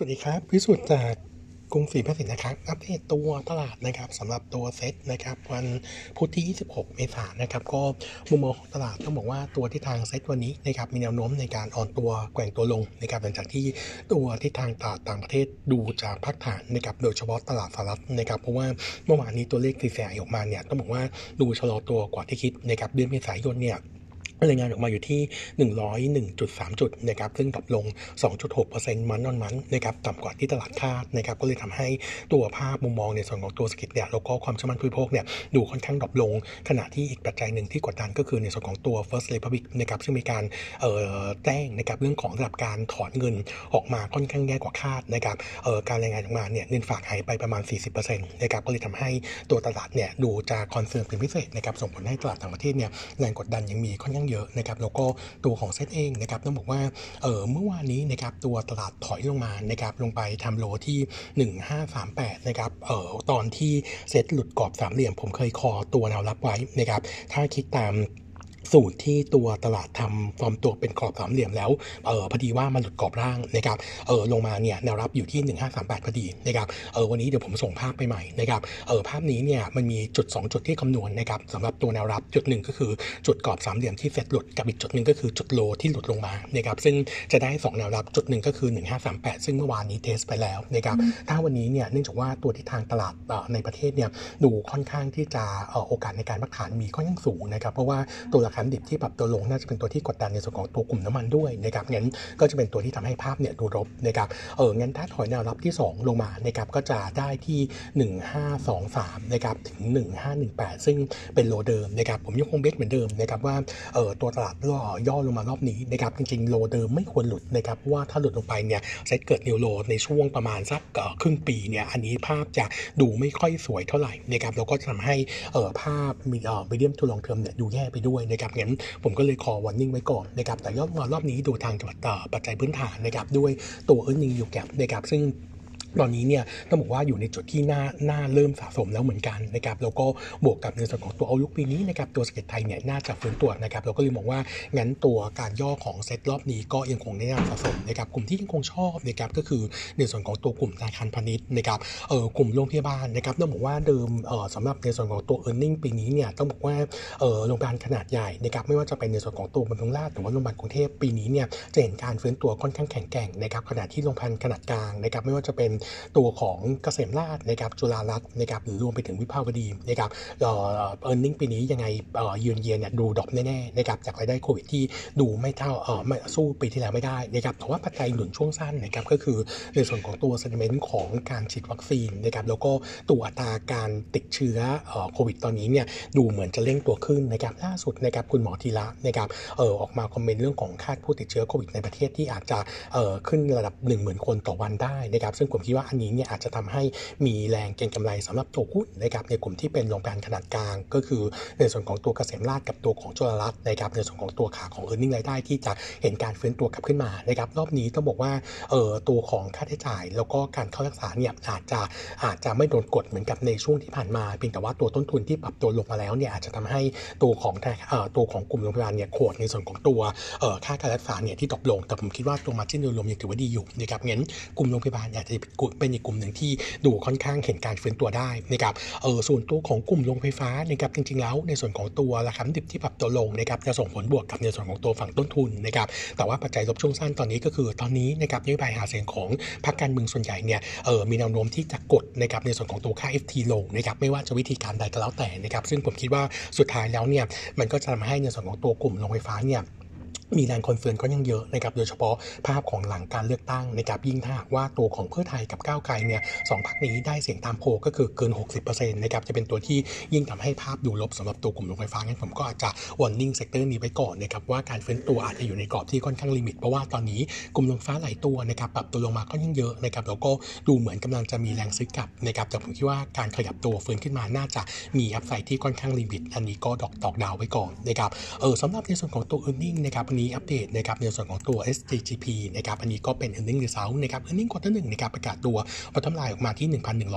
สวัสดีครับ พิสุทธิ์จากกรุงศรีพัสินนะครับ อัปเดตตัวตลาดนะครับสำหรับตัวเซ็ตนะครับ วันพุธที่ 26 เมษายนนะครับ ก็มุมมองของตลาดต้องบอกว่าตัวที่ทางเซ็ตวันนี้นะครับมีแนวโน้มในการอ่อนตัวแกว่งตัวลงนะครับหลังจากที่ตัวที่ทางตลาดต่างประเทศดูจะพักฐานนะครับโดยเฉพาะตลาดสหรัฐนะครับเพราะว่าเมื่อวานนี้ตัวเลขที่แสออกมาเนี่ยต้องบอกว่าดูชะลอตัวกว่าที่คิดนะครับเดือนเมษายนเนี่ย รายงานออกมาอยู่ที่ 101.3 จุดนะครับซึ่งตกลง 2.6% month on month นะครับต่ำกว่าที่ตลาดคาดนะครับก็เลยทำให้ตัวภาพมุมมองในส่วนของตัวสกิลเนี่ยแล้วก็ความเชื่อมั่นผู้บริโภคเนี่ยดูค่อนข้าง drop ลง ขณะที่อีกปัจจัยหนึ่งที่กดดันก็คือในส่วนของตัว First Republic นะครับซึ่งมีการเอ่อแจ้งนะครับเรื่องของระดับการถอนเงินออกมาค่อนข้างแย่กว่าคาดนะครับเอ่อการรายงานออกมาเนี่ยเงินฝากหายไปประมาณ 40%นะครับก็เลยทำให้ตัวตลาดเนี่ยดูจะ concern เป็นพิเศษนะครับส่งผลให้ตลาดต่างประเทศเนี่ยแรงกดดันยังมีค่อนข้างเยอะนะครับแล้วก็ตัวของเซตเองนะครับต้องบอกว่าเออเมื่อวานนี้นะครับตัวตลาดถอยลงมานะครับลงไปทำโลที่ 1538นะครับเออตอนที่เซตหลุดกรอบสามเหลี่ยม ผมเคยคอตัวแนวรับไว้นะครับถ้าคิดตาม สูตรที่ตัวตลาดทำฟอร์มตัวเป็นกรอบสามเหลี่ยมแล้วเออพอดีว่ามันหลุดกรอบล่างนะครับเออลงมาเนี่ยแนวรับอยู่ที่ 1538 พอดีนะครับเออวันนี้เดี๋ยวผมส่งภาพไปใหม่นะครับเออภาพนี้เนี่ยมันมีจุด 2 จุดที่คำนวณนะครับสำหรับตัวแนวรับจุดหนึ่งก็คือจุดกรอบสามเหลี่ยมที่เซตหลุดกับอีกจุดหนึ่งก็คือจุดโลที่หลุดลงมานะครับซึ่งจะได้ 2 แนวรับจุดหนึ่งก็คือ 1538 ซึ่งเมื่อวานนี้เทสไปแล้วนะครับถ้าวันนี้เนี่ยเนื่องจากว่าตัวที่ทางตลาดในประเทศเนี่ยดูค่อนข้างที่จะโอกาสในการพักฐานมีค่อนข้างสูงนะครับเพราะว่าตัวราคาดิบที่ปรับตัวลงน่าจะเป็นตัวที่กดดันในส่วนของตัวกลุ่มน้ำมันด้วยนะครับงั้นก็จะเป็นตัวที่ทำให้ภาพเนี่ยดูรบนะครับเอองั้นถ้าถอยแนวรับที่ 2 ลงมานะครับก็จะได้ที่ 1523นะครับถึง 1518 ซึ่งเป็นโลเดิมนะครับผมยังคงเบสเหมือนเดิมนะครับว่าเออตัวตลาดย่อย่อลงมารอบนี้นะครับจริงๆโลเดิมไม่ควรหลุดนะครับเพราะว่าถ้าหลุดลงไปเนี่ยเซตเกิดนิวโลในช่วงประมาณสักครึ่งปีเนี่ยอันนี้ภาพจะดูไม่ค่อยสวยเท่าไหร่นะครับแล้วก็จะทำให้เออภาพมีเออมีเดียมทูลองเทอมเนี่ยดูแย่ไปด้วยนะครับงั้นผมก็เลยขอวอร์นิ่งไว้ก่อนนะครับแต่ยอดมารอบนี้ดูทางปัจจัยพื้นฐานนะครับด้วยตัว earning yield gap นะครับซึ่ง ตอนนี้เนี่ยต้องบอกว่าอยู่ในจุดที่น่าน่าเริ่มสะสมแล้วเหมือนกันนะครับแล้วก็บวกกับในส่วนของตัว outlook ปีนี้นะครับตัวเศรษฐกิจไทยเนี่ยน่าจะฟื้นตัวนะครับเราก็เลยมองว่างั้นตัวการย่อของเซตรอบนี้ก็ยังคงแนะนำสะสมนะครับกลุ่มที่ยังคงชอบนะครับก็คือในส่วนของตัวกลุ่มธนาคารพาณิชย์นะครับเอ่อกลุ่มโรงพยาบาลนะครับต้องบอกว่าเดิมเอ่อสำหรับในส่วนของตัว earning ปีนี้เนี่ยต้องบอกว่าเอ่อโรงพยาบาลขนาดใหญ่นะครับไม่ว่าจะเป็นในส่วนของตัวบำรุงราษฎร์หรือว่าโรงพยาบาลกรุงเทพปีนี้เนี่ยจะเห็นการฟื้นตัวค่อนข้างแข็งแกร่งนะครับขณะที่โรงพยาบาลขนาดกลางนะครับไม่ว่าจะเป็นตัวของเกษมราษฎร์นะครับจุฬารัตน์นะครับหรือรวมไปถึงวิภาวดีนะครับ earning ปีนี้ยังไงเอ่อยืนเยียนเนี่ยดู drop แน่ๆนะครับจากรายได้โควิดที่ดูไม่เท่าเอ่อไม่สู้ปีที่แล้วไม่ได้นะครับแต่ว่าปัจจัยหนุนช่วงสั้นนะครับก็คือในส่วนของตัว sentiment ของการฉีดวัคซีนนะครับแล้วก็ตัวอัตราการติดเชื้อโควิดตอนนี้เนี่ยดูเหมือนจะเร่งตัวขึ้นนะครับล่าสุดนะครับคุณหมอธีระนะครับเออออกมาคอมเมนต์เรื่องของคาดผู้ติดเชื้อโควิดในประเทศที่อาจจะเออขึ้นระดับ 10,000 คนต่อวันได้นะครับซึ่งผมคิดว่าอันนี้เนี่ยอาจจะทำให้มีแรงเก็งกำไรสำหรับตัวหุ้นนะครับในกลุ่มที่เป็นโรงพยาบาลขนาดกลาง ก็คือในส่วนของตัวเกษมราชกับตัวของจุฬารัตน์นะครับในส่วนของตัวขาของ e a r n i n g รายได้ที่จะเห็นการฟื้นตัวกลับขึ้นมานะครับรอบนี้ต้องบอกว่าเออตัวของค่าใช้จ่าย แล้วก็การเข้ารักษาเนี่ยอาจจะอาจจะไม่โดนกดเหมือนกับในช่วงที่ผ่านมาเพียงแต่ว่าตัวต้นทุนที่ปรับตัวลงมาแล้วเนี่ยอาจจะทำให้ตัวของตัวของกลุ่มโรงพยาบาลเนี่ยโคดในส่วนของตัวค่าการรักษาเนี่ยที่ตกลงแต่ผมคิดว่าตัวมาจิ้นโดยรวมยังถือว่าดีอยู่นะครับงั้นกลุ่มโรงพยาบาลอาจจะเป็นอีกกลุ่มหนึ่งที่ดูค่อนข้างเห็นการฟื้นตัวได้นะครับเออส่วนตัวของกลุ่มโรงไฟฟ้านะครับจริงๆแล้วในส่วนของตัวราคาดิบที่ปรับตัวลงนะครับจะส่งผลบวกกับในส่วนของตัวฝั่งต้นทุนนะครับแต่ว่าปัจจัยลบช่วงสั้นตอนนี้ก็คือตอนนี้นะครับนโยบายหาเสียงของพรรคการเมืองส่วนใหญ่เนี่ยเออมีแนวโน้มที่จะกดนะครับในส่วนของตัวค่า FT ลงนะครับไม่ว่าจะวิธีการใดก็แล้วแต่นะครับซึ่งผมคิดว่าสุดท้ายแล้วเนี่ยมันก็จะทำให้ในส่วนของตัวกลุ่มโรงไฟฟ้าเนี่ย มีแรง concern ก็ยังเยอะนะครับโดยเฉพาะภาพของหลังการเลือกตั้งนะครับยิ่งถ้าหากว่าตัวของเพื่อไทยกับก้าวไกลเนี่ยสองพรรคนี้ได้เสียงตามโพลก็คือเกิน 60%นะครับจะเป็นตัวที่ยิ่งทำให้ภาพดูลบสำหรับตัวกลุ่มโรงไฟฟ้างั้นผมก็อาจจะ warning sector นี้ไปก่อนนะครับว่าการฟื้นตัวอาจจะอยู่ในกรอบที่ค่อนข้าง limit เพราะว่าตอนนี้กลุ่มโรงไฟฟ้าหลายตัวนะครับปรับตัวลงมาก็ยิ่งเยอะนะครับแล้วก็ดูเหมือนกำลังจะมีแรงซื้อกลับนะครับแต่ผมคิดว่าการขยับตัวฟื้นขึ้นมาน่าจะมี upside ที่ค่อนข้าง limit อันนี้ก็ดอกดอกดาวไว้ก่อนนะครับเออสำหรับในส่วนของตัว e a r n i n g นะครับนี้อัปเดตนะครับในส่วนของตัว SCGP นะครับอันนี้ก็เป็น earning result นะครับ earning quarter หนึ่งนะครับประกาศตัว bottom line ออกมาที่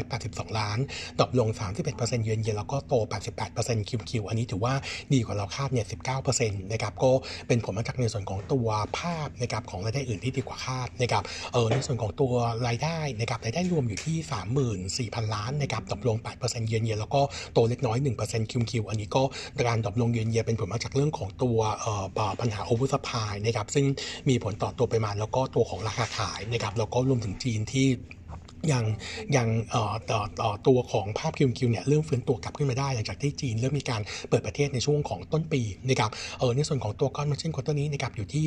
1,182 ล้าน drop ลง 31%เยือนเยียแล้วก็โต 88% QQ อันนี้ถือว่าดีกว่าเราคาดเนี่ย19%นะครับก็เป็นผลมาจากในส่วนของตัวภาพนะครับของรายได้อื่นที่ดีกว่าคาดนะครับเออในส่วนของตัวรายได้นะครับรายได้รวมอยู่ที่ 34,000 ล้านนะครับ drop ลง 8%เยือนเยียแล้วก็โตเล็กน้อย1% QQ อันนี้ก็การ drop ลง year on year เป็นผลมาจากเรื่องของตัวเอ่อปัญหา over supply นะครับซึ่งมีผลต่อตัวปริมาณแล้วก็ตัวของราคาขายนะครับแล้วก็รวมถึงจีนที่ ยังยังอ่อต่อต่อตัวของภาพ QQ เนี่ยเริ่มฟื้นตัวกลับขึ้นมาได้หลังจากที่จีนเริ่มมีการเปิดประเทศในช่วงของต้นปีนะครับเออในส่วนของตัว gross margin quarter นี้นะครับอยู่ที่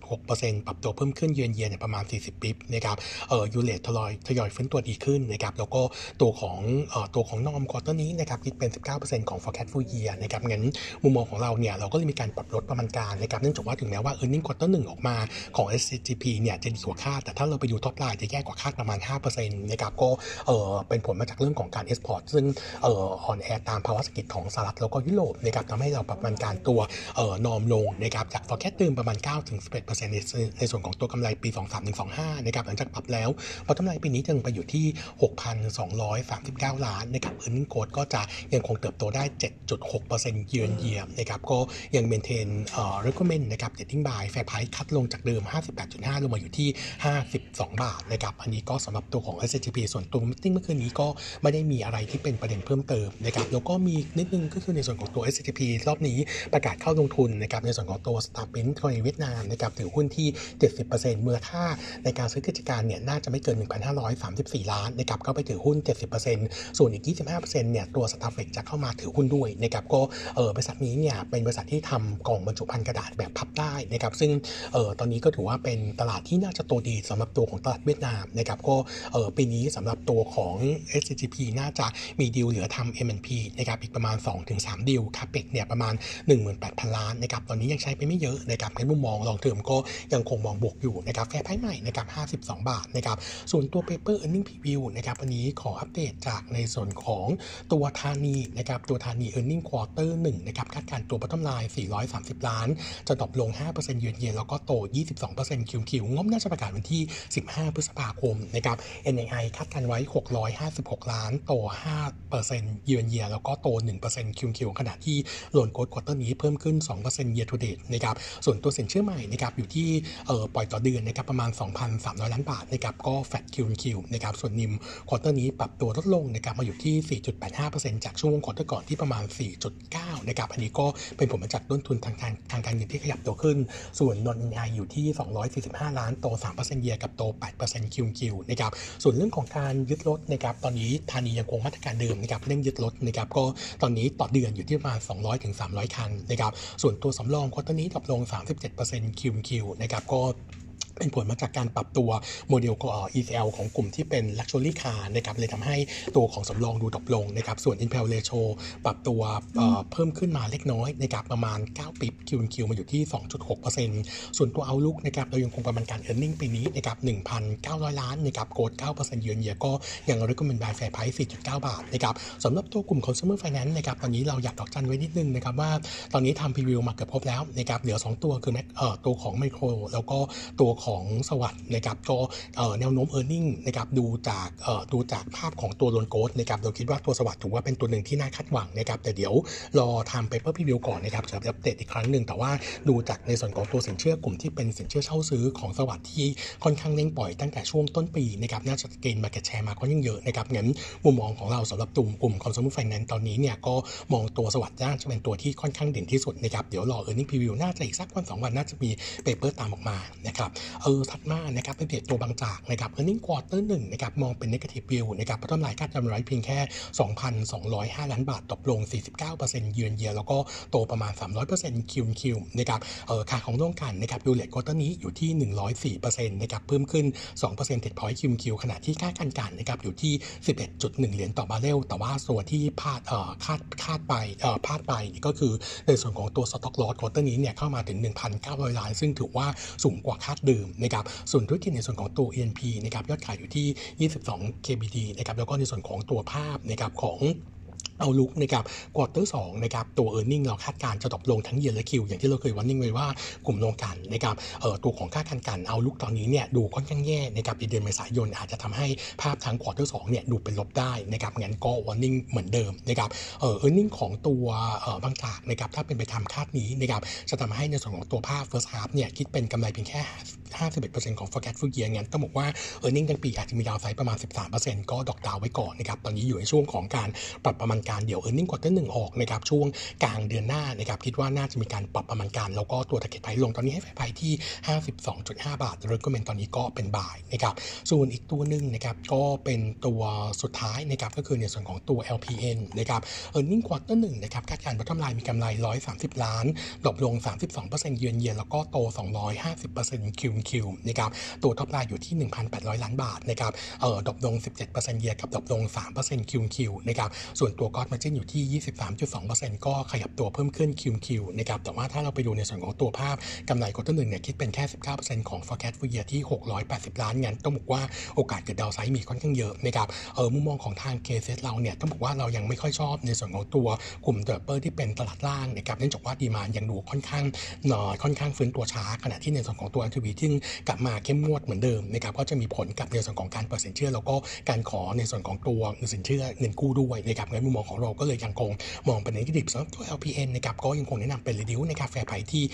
17.6%ปรับตัวเพิ่มขึ้นเยือนเยียนประมาณ 40 bip นะครับเออยูเลตทยอยทยอยฟื้นตัวดีขึ้นนะครับแล้วก็ตัวของเออตัวของ norm quarter นี้นะครับคิดเป็น 19%ของ forecast full year นะครับงั้นมุมมองของเราเนี่ยเราก็เลยมีการปรับลดประมาณการนะครับเนื่องจากว่าถึงแม้ว่า earning quarter หนึ่งออกมาของ SCGP เนี่ยจะดีกว่าคาดแต่ถ้าเราไปดู top line จะแย่กว่าคาดประมาณ 5%นนะครับก็เออเป็นผลมาจากเรื่องของการ export ซึ่งเอออ่อนแอตามภาวะเศรษฐกิจของสหรัฐแล้วก็ยุโรปนะครับทำให้เราปรับประมาณการตัวเออ norm ลงนะครับจาก forecast เดิมประมาณ 9-11%ในในส่วนของตัวกำไรปี 23-25นะครับหลังจากปรับแล้วพอกำไรปีนี้จึงไปอยู่ที่ 6,239 ล้านนะครับ earning growth ก็จะยังคงเติบโตได้ 7.6%เยือนเยียมนะครับก็ยัง maintain เอ่อ recommend นะครับ rating by fair price คัดลงจากเดิม 58.5 ลงมาอยู่ที่ 52 บาทนะครับอันนี้ก็สำหรับตัวของ SCP ส่วนตัวมิ팅เมื่อคืนนี้ก็ไม่ได้มีอะไรที่เป็นประเด็นเพิ่มเติมนะครับแล้วก็มีนิดนึงก็คือในส่วนของตัว SCP รอบนี้ประกาศเข้าลงทุนนะครับในส่วนของตัว s t a r p i n ในเวียดนามนะครับถือหุ้นที่ 70%มูลค่าในการซื้อกิจการเนี่ยน่าจะไม่เกิน 1,534 ล้านนะครับก็ไปถือหุ้น 70%ส่วนอีก 25%เนี่ยตัว s t a r f l e x จะเข้ามาถือหุ้นด้วยนะครับก็เออบริษัทนี้เนี่ยเป็นบริษัทที่ทำกล่องบรรจุภัณฑ์กระดาษแบบพับได้นะครับซึ่งเออตอนนี้ก็ถือว่าเป็นตลาดที่น่าจะโตดีสำหรับตัวของตลาดเวียดนามนะครับก็เออปีนี้สำหรับตัวของ SCGP น่าจะมีดีลเหลือทำ M&P นะครับอีกประมาณ 2-3 ดีล CAPEX เนี่ยประมาณ 18,000 ล้านนะครับตอนนี้ยังใช้ไปไม่เยอะนะครับในมุมมอง long term ก็ยังคงมองบวกอยู่นะครับ fair price ใหม่นะครับ52 บาทนะครับส่วนตัว Paper Earning Preview นะครับวันนี้ขออัปเดตจากในส่วนของตัวธานีนะครับตัวธานี Earning Quarter 1นะครับคาดการตัว bottom line 430 ล้าน จะ drop ลง 5%เยือนเยียแล้วก็โต 22% QQ งบน่าจะประกาศวันที่ 15 พฤษภาคมนะครับ NII คาดการไว้ 656 ล้าน โต 5%เยือนเยียแล้วก็โต 1% QQ ขณะที่ loan growth quarter นี้เพิ่มขึ้น 2% year to date นะครับ ส่วนตัวสินเชื่อใหม่นะครับอยู่ที่เอ่อปล่อยต่อเดือนนะครับประมาณ 2,300 ล้านบาทนะครับก็ flat QQ นะครับส่วน NIM quarter นี้ปรับตัวลดลงนะครับมาอยู่ที่ 4.85%จากช่วง quarter ก่อนที่ประมาณ 4.9 นะครับอันนี้ก็เป็นผลมาจากต้นทุนทางการทางการเงินที่ขยับตัวขึ้น ส่วน Non-NII อยู่ที่ 245 ล้านโต 3%เยียกับโต8% QQ นะครับส่วนเรื่องของการยึดรถนะครับตอนนี้ธานียังคงมาตรการเดิมนะครับเร่งยึดรถนะครับก็ตอนนี้ต่อเดือนอยู่ที่ประมาณ 200ถึง300 คันนะครับส่วนตัวสำรอง quarter นี้ drop ลง 37% QQ นะครับก็ เป็นผลมาจากการปรับตัวโมเดล ECL ของกลุ่มที่เป็น Luxury Car นะครับเลยทำให้ตัวของสำรองดู drop ลงนะครับส่วน NPL Ratio ปรับตัวเพิ่มขึ้นมาเล็กน้อยนะครับประมาณ 9 bip Q on Q มาอยู่ที่ 2.6%ส่วนตัว Outlook นะครับเรายังคงประมาณการ Earning ปีนี้นะครับ1,900 ล้านนะครับ growth 9% year on year ก็ยัง recommend buy fair price 4.9 บาทนะครับสำหรับตัวกลุ่ม Consumer Finance นะครับตอนนี้เราอยากดอกจันไว้นิดนึงนะครับว่าตอนนี้ทำ preview มาเกือบครบแล้วนะครับเหลือ 2 ตัวคือเอ่อตัวของ Micro แล้วก็ตัวขของ SAWAD นะครับก็แนวโน้ม e a r n i n g นะครับดูจากดูจากภาพของตัว loan growth นะครับเราคิดว่าตัว SAWAD ถือว่าเป็นตัวหนึ่งที่น่าคาดหวังนะครับแต่เดี๋ยวรอทำ paper preview ก่อนนะครับจะอัปเดตอีกครั้งหนึ่งแต่ว่าดูจากในส่วนของตัวสินเชื่อกลุ่มที่เป็นสินเชื่อเช่าซื้อของสวัสด์ที่ค่อนข้างเร่งปล่อยตั้งแต่ช่วงต้นปีนะครับน่าจะเกณฑ์ market share มาก็ยังเยอะนะครับงั้นมุมมองของเราสำหรับกลุ่มกลุ่ม consumer finance ตอนนี้เนี่ยก็มองตัวสวัสด์น่าจะเป็นตัวที่ค่อนข้างเด่นที่สุดนะครับเดี๋ยวรอ earning preview น่าจะอีกสักวันสองวันน่าจะมี paper ตามออกมานะครับเออถัดมานะครับเป็นเดตตัวบางจากนะครับ earning quarter หนึ่งนะครับมองเป็น negative view นะครับพัฒนายคาดกำไรเพียงแค่ 2,205 ล้านบาทตกลง 49%เยือนเยียแล้วก็โตประมาณ 300% Q Q นะครับเออขาของโรงกลั่นนะครับ U-rate quarter นี้อยู่ที่ 104%นะครับเพิ่มขึ้น 2%เท็ดพอยต์ Q Q ขณะที่ค่าการกลั่นนะครับอยู่ที่ 11.1 เหรียญต่อบาร์เรลแต่ว่าส่วนที่พลาดเอ่อคาดคาดไปเอ่อพลาดไปนี่ก็คือในส่วนของตัว stock loss quarter นี้เนี่ยเข้ามาถึง 1,900 ล้าน ซึ่งถือว่าสูงกว่าคาดเดิมนะครับส่วนธุรกิจในส่วนของตัว E&P นะครับยอดขายอยู่ที่ 22 KBD นะครับแล้วก็ในส่วนของตัวภาพนะครับของ Outlook นะครับ quarter สองนะครับตัว e a r n i n g เราคาดการจะดรอปลงทั้งเย a และคิว อย่างที่เราเคย warning ไว้ว่ากลุ่มโรงกลั่นนะครับเอ่อตัวของค่าการกลั่น Outlook ตอนนี้เนี่ยดูค่อนข้างแย่นะครับในเดือนเมษายนอาจจะทำให้ภาพทั้ง quarter สองเนี่ยดูเป็นลบได้นะครับงั้นก็ warning เหมือนเดิมนะครับเอ่อ e a r n i n g ของตัวเอ่อบางจากนะครับถ้าเป็นไปตามคาดนี้นะครับจะทำให้ในส่วนของตัวภาพ first half เนี่ยคิดเป็นกำไรเพียงแค่ 51%ของ forecast full year งั้นต้องบอกว่า e a r n i n g ทั้งปีอาจจะมี downside ประมาณ 13%ก็ดอกดาวไว้ก่อนนะครับตอนนี้อยู่ในช่วงของการปรับประมาณการเดี๋ยว e a r n i n g ควอเตอร์หนึ่งออกนะครับช่วงกลางเดือนหน้านะครับคิดว่าน่าจะมีการปรับประมาณการ แล้วก็ตัว target price ลงตอนนี้ให้ไฟที่ 52.5 บาทเร c ก็เป็นตอนนี้ก็เป็น buy นะครับส่วนอีกตัวหนึ่งนะครับก็เป็นตัวสุดท้ายนะครับก็คือในส่วนของตัว LPN นะครับ e a r n i n g ควอเตอร์หนึ่งนะครับคาดการณ์ bottom line มีกำไร 130 ล้าน drop ลง 32%เยือนเยียแล้วก็โต 250% Q Q นะครับตัว top line อยู่ที่ 1,800 ล้านบาทนะครับเอ่อ drop ลง 17% year กับ drop ลง3% Q Q นะครับส่วนตัว gross margin อยู่ที่ 23.2%ก็ขยับตัวเพิ่มขึ้น Q Q นะครับแต่ว่าถ้าเราไปดูในส่วนของตัวภาพกำไร quarter หนึ่งเนี่ยคิดเป็นแค่ 19%ของ forecast full year ที่ 680 ล้านงั้นต้องบอกว่าโอกาสเกิด downside มีค่อนข้างเยอะนะครับเออมุมมองของทาง KCS เราเนี่ยต้องบอกว่าเรายังไม่ค่อยชอบในส่วนของตัวกลุ่ม developer ที่เป็นตลาดล่างนะครับเนื่องจากว่า demand ยังดูค่อนข้างหน่อยค่อนข้างฟื้นตัวช้าขณะที่ในส่วนของตัว LTV ที่กลับมาเข้มงวดเหมือนเดิมนะครับก็จะมีผลกับในส่วนของการเปิดสินเชื่อ แล้วก็การขอในส่วนของตัวเงินสินเชื่อเงินกู้ด้วยนะครับงั้นมุมมองของเราก็เลยยังคงมองเป็น negative สำหรับตัว LPN นะครับก็ยังคงแนะนำเป็น reduce นะครับ fair price ที่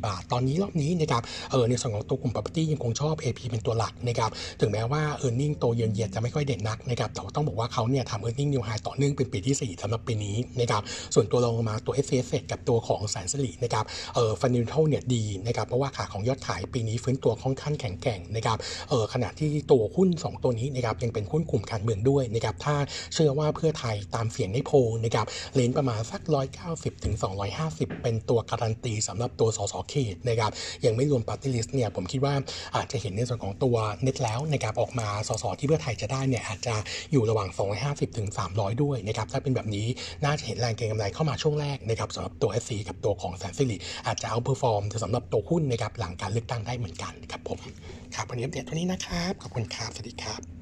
4 บาท ตอนนี้รอบนี้นะครับเออในส่วนของตัวกลุ่ม property ยังคงชอบ AP เป็นตัวหลักนะครับถึงแม้ว่า e a r n i n g โตเยือนเยียดจะไม่ค่อยเด่นนักนะครับแต่ต้องบอกว่าเขาเนี่ยทำ e a r n i n g new high ต่อเนื่องเป็นปีที่4สำหรับปีนี้นะครับส่วนตัวรองลงมาตัว SC กับตัวของแสนสิรินะครับเออ fundamental เนี่ยดีนะครับเพราะว่าขาของยอดขายปีนี้ฟื้นตัวค่อนข้างแข็งแกร่งนะครับเออขณะที่ตัวหุ้น 2 ตัวนี้นะครับยังเป็นหุ้นกลุ่มการเมืองด้วยนะครับถ้าเชื่อว่าเพื่อไทยตามเสียงในโพลนะครับ range ประมาณสัก 190ถึง250 เป็นตัวการันตีสำหรับตัวสสเขตนะครับยังไม่รวมปาร์ตี้ลิสต์เนี่ยผมคิดว่าอาจจะเห็นในส่วนของตัวเน็ตแล้วนะครับออกมาสสที่เพื่อไทยจะได้เนี่ยอาจจะอยู่ระหว่าง 250ถึง300 ด้วยนะครับถ้าเป็นแบบนี้น่าจะเห็นแรงเก็งกำไรเข้ามาช่วงแรกนะครับสำหรับตัว SC กับตัวของแสนสิริอาจจะ outperform สำหรับตัวหุ้นนะครับหลังการเลือกตั้งได้เหมือนกันครับผมครับวันนี้อัปเดตเท่านี้นะครับ ขอบคุณครับ สวัสดีครับ